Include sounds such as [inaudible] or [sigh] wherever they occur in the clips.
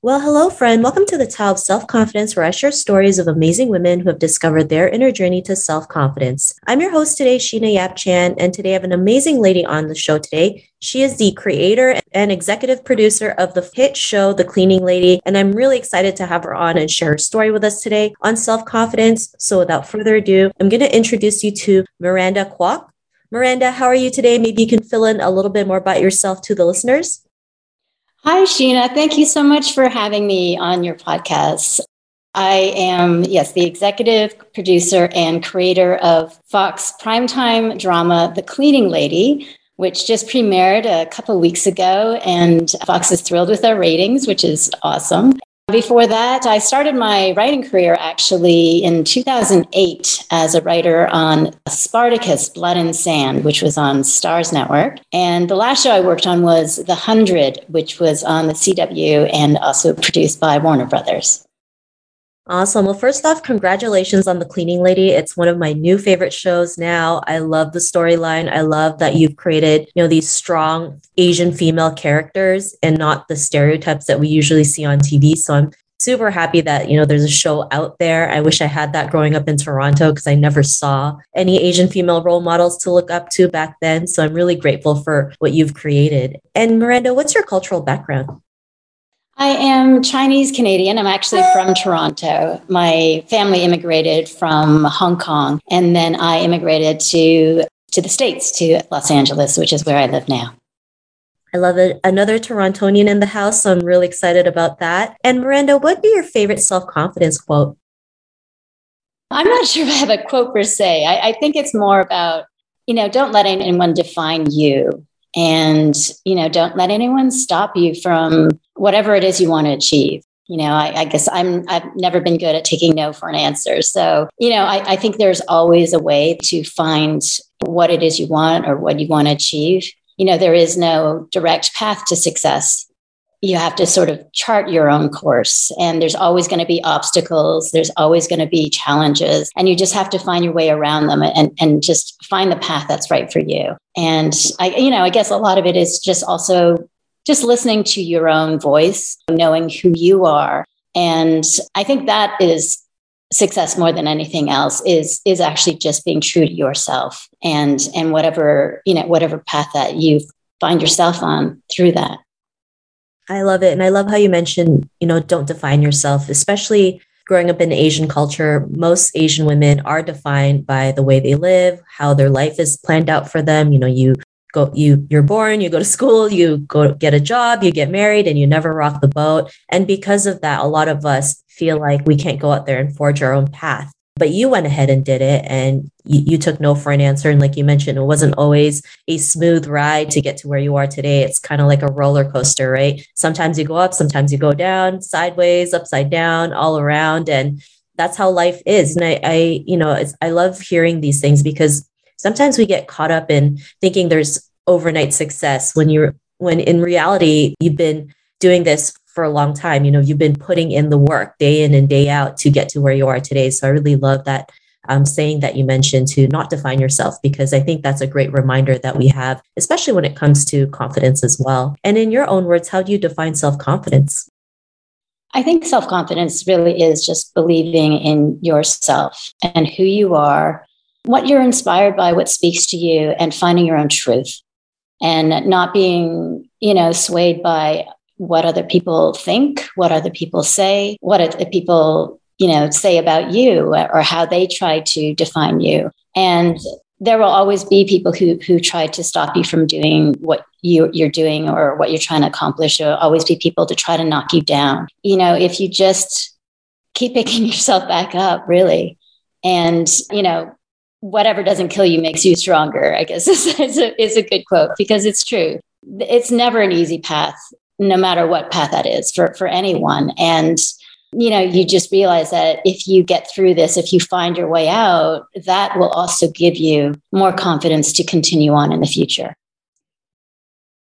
Well, hello, friend. Welcome to the Tao of Self Confidence, where I share stories of amazing women who have discovered their inner journey to self confidence. I'm your host today, Sheena Yap Chan, and today I have an amazing lady on the show today. She is the creator and executive producer of the hit show, The Cleaning Lady, and I'm really excited to have her on and share her story with us today on self confidence. So, without further ado, I'm going to introduce you to Miranda Kwok. Miranda, how are you today? Maybe you can fill in a little bit more about yourself to the listeners. Hi, Sheena. Thank you so much for having me on your podcast. I am, yes, the executive producer and creator of Fox primetime drama, The Cleaning Lady, which just premiered a couple weeks ago. And Fox is thrilled with our ratings, which is awesome. Before that, I started my writing career actually in 2008 as a writer on Spartacus Blood and Sand, which was on Starz Network. And the last show I worked on was The Hundred, which was on the CW and also produced by Warner Brothers. Awesome. Well, first off, congratulations on The Cleaning Lady. It's one of my new favorite shows now. I love the storyline. I love that you've created, you know, these strong Asian female characters and not the stereotypes that we usually see on TV. So I'm super happy that, you know, there's a show out there. I wish I had that growing up in Toronto because I never saw any Asian female role models to look up to back then. So I'm really grateful for what you've created. And Miranda, what's your cultural background? I am Chinese Canadian. I'm actually from Toronto. My family immigrated from Hong Kong, and then I immigrated to to the states to Los Angeles, which is where I live now. I love it. Another Torontonian in the house, so I'm really excited about that. And Miranda, what would be your favorite self confidence quote? I'm not sure if I have a quote per se. I, I think it's more about, you know, don't let anyone define you and you know don't let anyone stop you from whatever it is you want to achieve. You know I, I, guess i'm i've never been good at taking no for an answer. So you know I, I think there's always a way to find what it is you want or what you want to achieve. You know there is no direct path to success. You have to sort of chart your own course and there's always going to be obstacles. There's always going to be challenges and you just have to find your way around them and, and just find the path that's right for you. And i you know i guess a lot of it is just also just listening to your own voice knowing who you are and i think that is success more than anything else is is actually just being true to yourself and and whatever you know whatever path that you find yourself on through that I love it. And I love how you mentioned, you know, don't define yourself, especially growing up in Asian culture. Most Asian women are defined by the way they live, how their life is planned out for them. You know, you go, you, you're born, you go to school, you go get a job, you get married, and you never rock the boat. And because of that, a lot of us feel like we can't go out there and forge our own path. But you went ahead and did it and you, you, took no for an answer. And like you mentioned it wasn't always a smooth ride to get to where you are today. It's kind of like a roller coaster right? Sometimes you go up sometimes you go down sideways upside down all around. And that's how life is. And i, I you know i love hearing these things because sometimes we get caught up in thinking there's overnight success when you're when in reality you've been doing this for a long time. You know, you've been putting in the work day in and day out to get to where you are today. So I really love that um, saying that you mentioned to not define yourself, because I think that's a great reminder that we have, especially when it comes to confidence as well. And in your own words, how do you define self confidence? I think self confidence really is just believing in yourself and who you are, what you're inspired by, what speaks to you, and finding your own truth and not being, you know, swayed by what other people think, what other people say, what other people, you know, say about you or how they try to define you. And there will always be people who who try to stop you from doing what you, you're doing or what you're trying to accomplish. There will always be people to try to knock you down. You know, if you just keep picking [laughs] yourself back up, really, and you know, whatever doesn't kill you makes you stronger. I guess [laughs] is, is, a, is a good quote because it's true. It's never an easy path no matter what path that is for, for anyone. And you know, you just realize that if you get through this, if you find your way out, that will also give you more confidence to continue on in the future.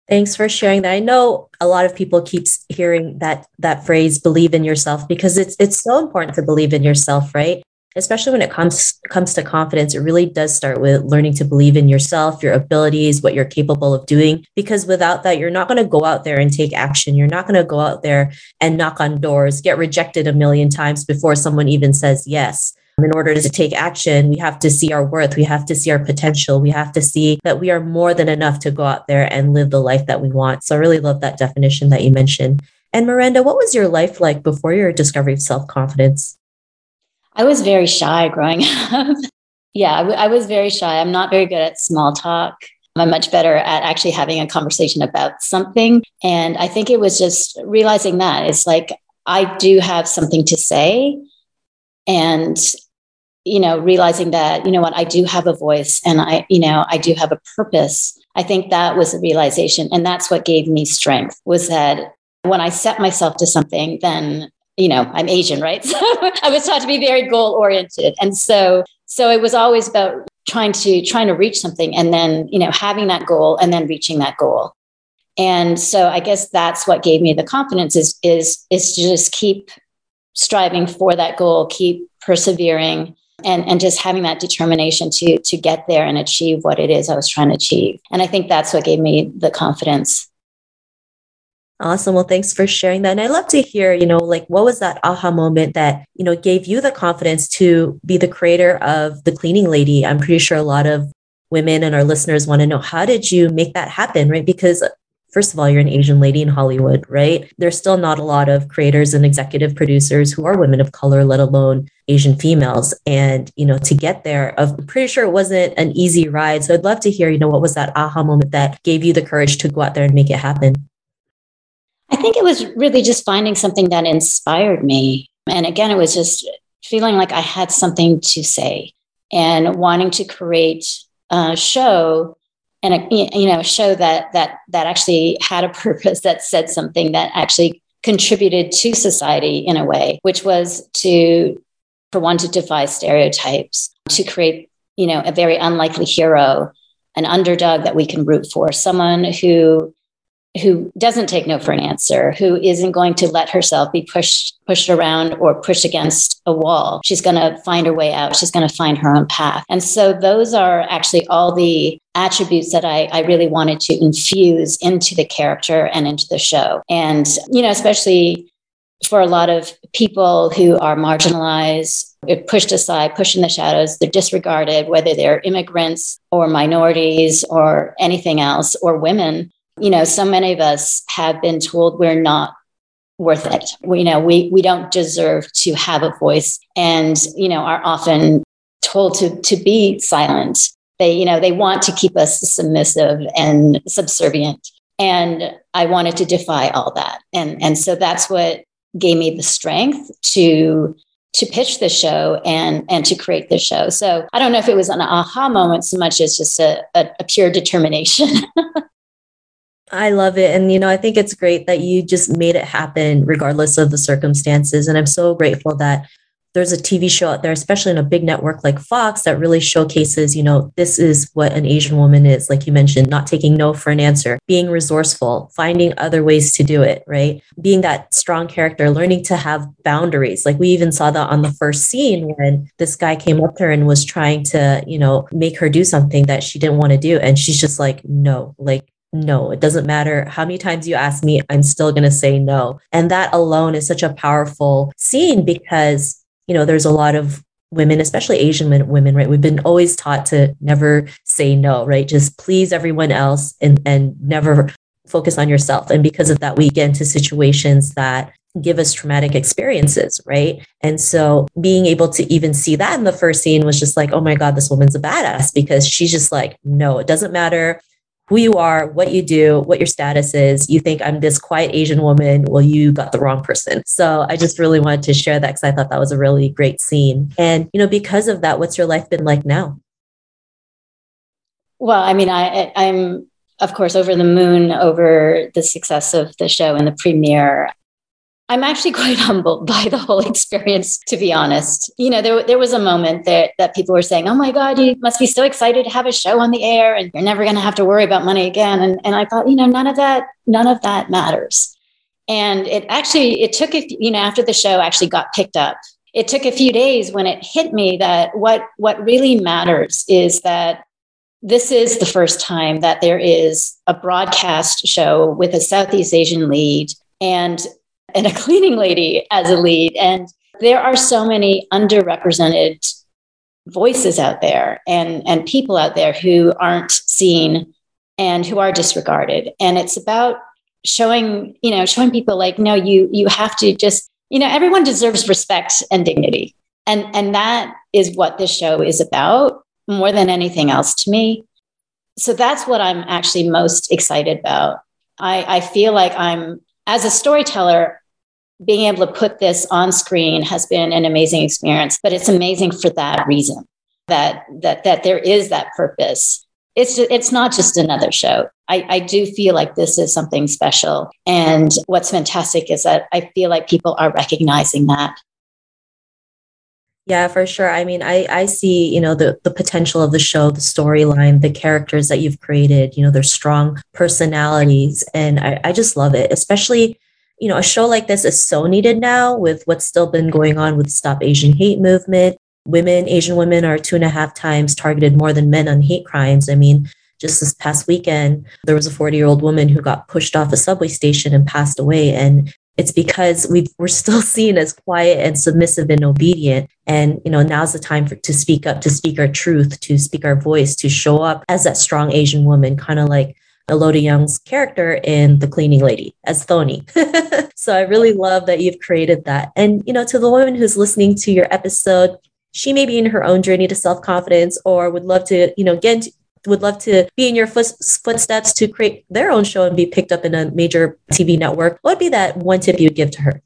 Thanks for sharing that. I know a lot of people keeps hearing that that phrase believe in yourself because it's it's so important to believe in yourself, right? Especially when it comes comes to confidence, it really does start with learning to believe in yourself, your abilities, what you're capable of doing because without that you're not going to go out there and take action. You're not going to go out there and knock on doors, get rejected a million times before someone even says yes in order to take action, we have to see our worth. We have to see our potential. We have to see that we are more than enough to go out there and live the life that we want. So I really love that definition that you mentioned. And Miranda, what was your life like before your discovery of self confidence? I was very shy growing [laughs] up. yeah, I, w- I was very shy. I'm not very good at small talk. I'm much better at actually having a conversation about something. And I think it was just realizing that it's like I do have something to say. And you know, realizing that, you know what, I do have a voice and I, you know, I do have a purpose. I think that was a realization. And that's what gave me strength was that when I set myself to something, then, you know, I'm Asian, right? [laughs] So I was taught to be very goal oriented. And so, so it was always about trying to, trying to reach something and then, you know, having that goal and then reaching that goal. And so I guess that's what gave me the confidence is, is, is to just keep striving for that goal, keep persevering and and just having that determination to to get there and achieve what it is I was trying to achieve. And I think that's what gave me the confidence. Awesome. Well, thanks for sharing that. And I'd love to hear, you know, like what was that aha moment that, you know, gave you the confidence to be the creator of The Cleaning Lady? I'm pretty sure a lot of women and our listeners want to know how did you make that happen, right? Because uh, first of all, you're an Asian lady in Hollywood, right? There's still not a lot of creators and executive producers who are women of color, let alone Asian females. And, you know, to get there, I'm pretty sure it wasn't an easy ride. So I'd love to hear, you know, what was that aha moment that gave you the courage to go out there and make it happen? I think it was really just finding something that inspired me. And again, it was just feeling like I had something to say and wanting to create a show and a, you know show that that that actually had a [laughs] purpose that said something that actually contributed to society in a way which was to for one to defy stereotypes to create you know a very unlikely hero an underdog that we can root for someone who who doesn't take no for an answer, who isn't going to let herself be pushed pushed around or pushed against a wall. She's going to find her way out. She's going to find her own path. And so those are actually all the attributes that I, I really wanted to infuse into the character and into the show. And, you know, especially for a lot of people who are marginalized, pushed aside, pushed in the shadows, they're disregarded, whether they're immigrants or minorities or anything else, or women you know, so many of us have been told we're not worth it. We, you know, we we don't deserve to have a voice, and you know, are often told to to be silent. They, you know, they want to keep us submissive and subservient. And I wanted to defy all that, and and so that's what gave me the strength to to pitch the show and and to create the show. So I don't know if it was an aha moment so much as just a, a, a pure determination. [laughs] I love it. And, you know, I think it's great that you just made it happen regardless of the circumstances. And I'm so grateful that there's a TV show out there, especially in a big network like Fox, that really showcases, you know, this is what an Asian woman is, like you mentioned, not taking no for an answer, being resourceful, finding other ways to do it, right? Being that strong character, learning to have boundaries. Like we even saw that on the first scene when this guy came up to her and was trying to, you know, make her do something that she didn't want to do. And she's just like, no, like, no, it doesn't matter how many times you ask me, I'm still going to say no. And that alone is such a powerful scene because, you know, there's a lot of women, especially Asian women, right? We've been always taught to never say no, right? Just please everyone else and, and never focus on yourself. And because of that, we get into situations that give us traumatic experiences, right? And so being able to even see that in the first scene was just like, oh my God, this woman's a badass because she's just like, no, it doesn't matter who you are, what you do, what your status is. You think I'm this quiet Asian woman. Well, you got the wrong person. So I just really wanted to share that because I thought that was a really great scene. And, you know, because of that, what's your life been like now? Well, I mean, I, I'm, of course, over the moon over the success of the show and the premiere. I'm actually [laughs] quite humbled by the whole experience, to be honest. You know, there, there was a moment that, that people were saying, Oh my God, you must be so excited to have a show on the air and you're never going to have to worry about money again. And, and I thought, you know, none of that, none of that matters. And it actually, it took, a, you know, after the show actually got picked up, it took a few days when it hit me that what, what really matters is that this is the first time that there is a broadcast show with a Southeast Asian lead and and a cleaning lady as a lead. And there are so many underrepresented voices out there and, and people out there who aren't seen and who are disregarded. And it's about showing, you know, showing people like, no, you you have to just, you know, everyone deserves respect and dignity. And and that is what this show is about more than anything else to me. So that's what I'm actually most excited about. I, I feel like I'm as a storyteller, being able to put this on screen has been an amazing experience, but it's amazing for that reason that that that there is that purpose. It's it's not just another show. I, I do feel like this is something special. And what's fantastic is that I feel like people are recognizing that. Yeah, for sure. I mean, I I see, you know, the the potential of the show, the storyline, the characters that you've created, you know, their strong personalities. And I, I just love it, especially you know, a show like this is so needed now with what's still been going on with Stop Asian Hate movement. Women, Asian women are two and a half times targeted more than men on hate crimes. I mean, just this past weekend, there was a 40 year old woman who got pushed off a subway station and passed away. And it's because we we're still [laughs] seen as quiet and submissive and obedient. And, you know, now's the time for, to speak up, to speak our truth, to speak our voice, to show up as that strong Asian woman, kind of like Elodie Yung's character in The Cleaning Lady as Thony. [laughs] so I really love that you've created that. And, you know, to the woman who's listening to your episode, she may be in her own journey to self-confidence or would love to, you know, get would love to be in your footsteps to create their own show and be picked up in a major TV network. What would be that one tip you would give to her?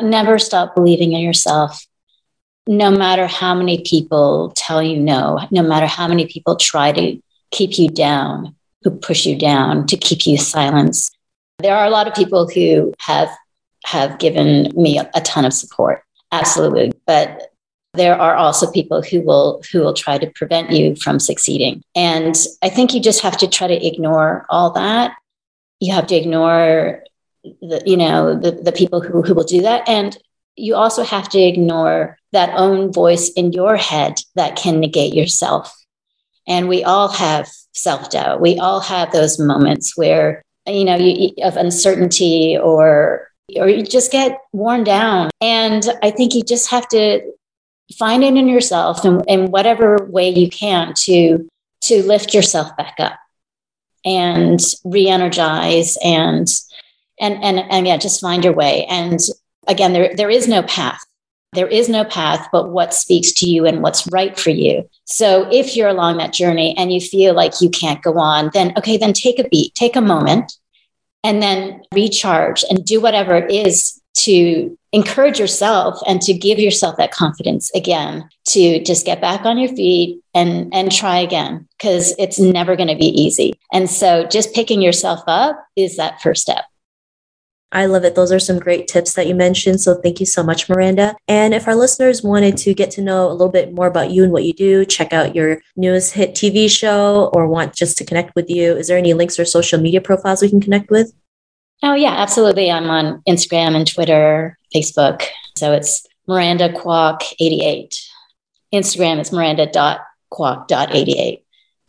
Never stop believing in yourself. No matter how many people tell you no, no matter how many people try to keep you down, who push you down, to keep you silent. There are a lot of people who have have given me a, a ton of support, absolutely. But there are also people who will who will try to prevent you from succeeding. And I think you just have to try to ignore all that. You have to ignore the, you know, the, the people who, who will do that. And you also have to ignore that own voice in your head that can negate yourself and we all have self doubt. We all have those moments where, you know, you, of uncertainty or or you just get worn down. And I think you just have to find it in yourself in, in whatever way you can to to lift yourself back up and re-energize and and and and yeah, just find your way. And again, there there is no path. There is no path but what speaks to you and what's right for you. So if you're along that journey and you feel like you can't go on, then okay, then take a beat, take a moment, and then recharge and do whatever it is to encourage yourself and to give yourself that confidence again to just get back on your feet and and try again because it's never going to be easy and so just picking yourself up is that first step I love it. Those are some great tips that you mentioned. So thank you so much, Miranda. And if our listeners wanted to get to know a little bit more about you and what you do, check out your newest hit TV show or want just to connect with you, is there any links or social media profiles we can connect with? Oh, yeah, absolutely. I'm on Instagram and Twitter, Facebook. So it's Miranda Kwok 88. Instagram is miranda.kwok.88.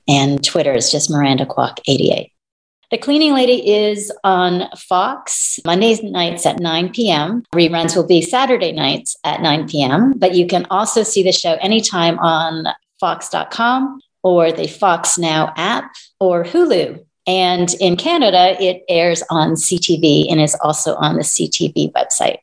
And Twitter is just Miranda Kwok 88. The Cleaning Lady is on Fox Mondays nights at 9 p.m. Reruns will be Saturday nights at 9 p.m. But you can also see the show anytime on fox.com or the Fox Now app or Hulu. And in Canada, it airs on CTV and is also on the CTV website.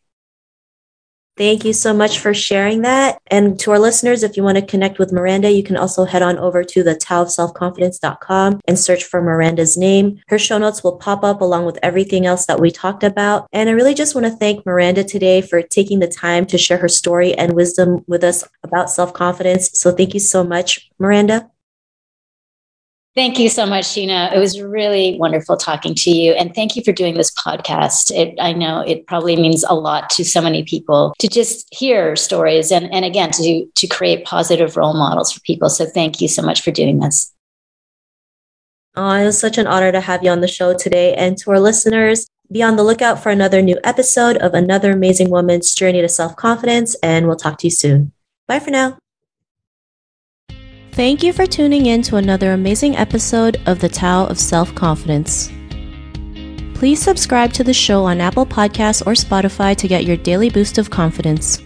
Thank you so much for sharing that. And to our listeners, if you want to connect with Miranda, you can also head on over to the taoofselfconfidence.com and search for Miranda's name. Her show notes will pop up along with everything else that we talked about. And I really just want to thank Miranda today for taking the time to share her story and wisdom with us about self confidence. So thank you so much, Miranda. Thank you so much, Sheena. It was really wonderful talking to you. And thank you for doing this podcast. It, I know it probably means a lot to so many people to just hear stories and, and again, to, to create positive role models for people. So thank you so much for doing this. Oh, it was such an honor to have you on the show today. And to our listeners, be on the lookout for another new episode of another amazing woman's journey to self confidence. And we'll talk to you soon. Bye for now. Thank you for tuning in to another amazing episode of The Tao of Self Confidence. Please subscribe to the show on Apple Podcasts or Spotify to get your daily boost of confidence.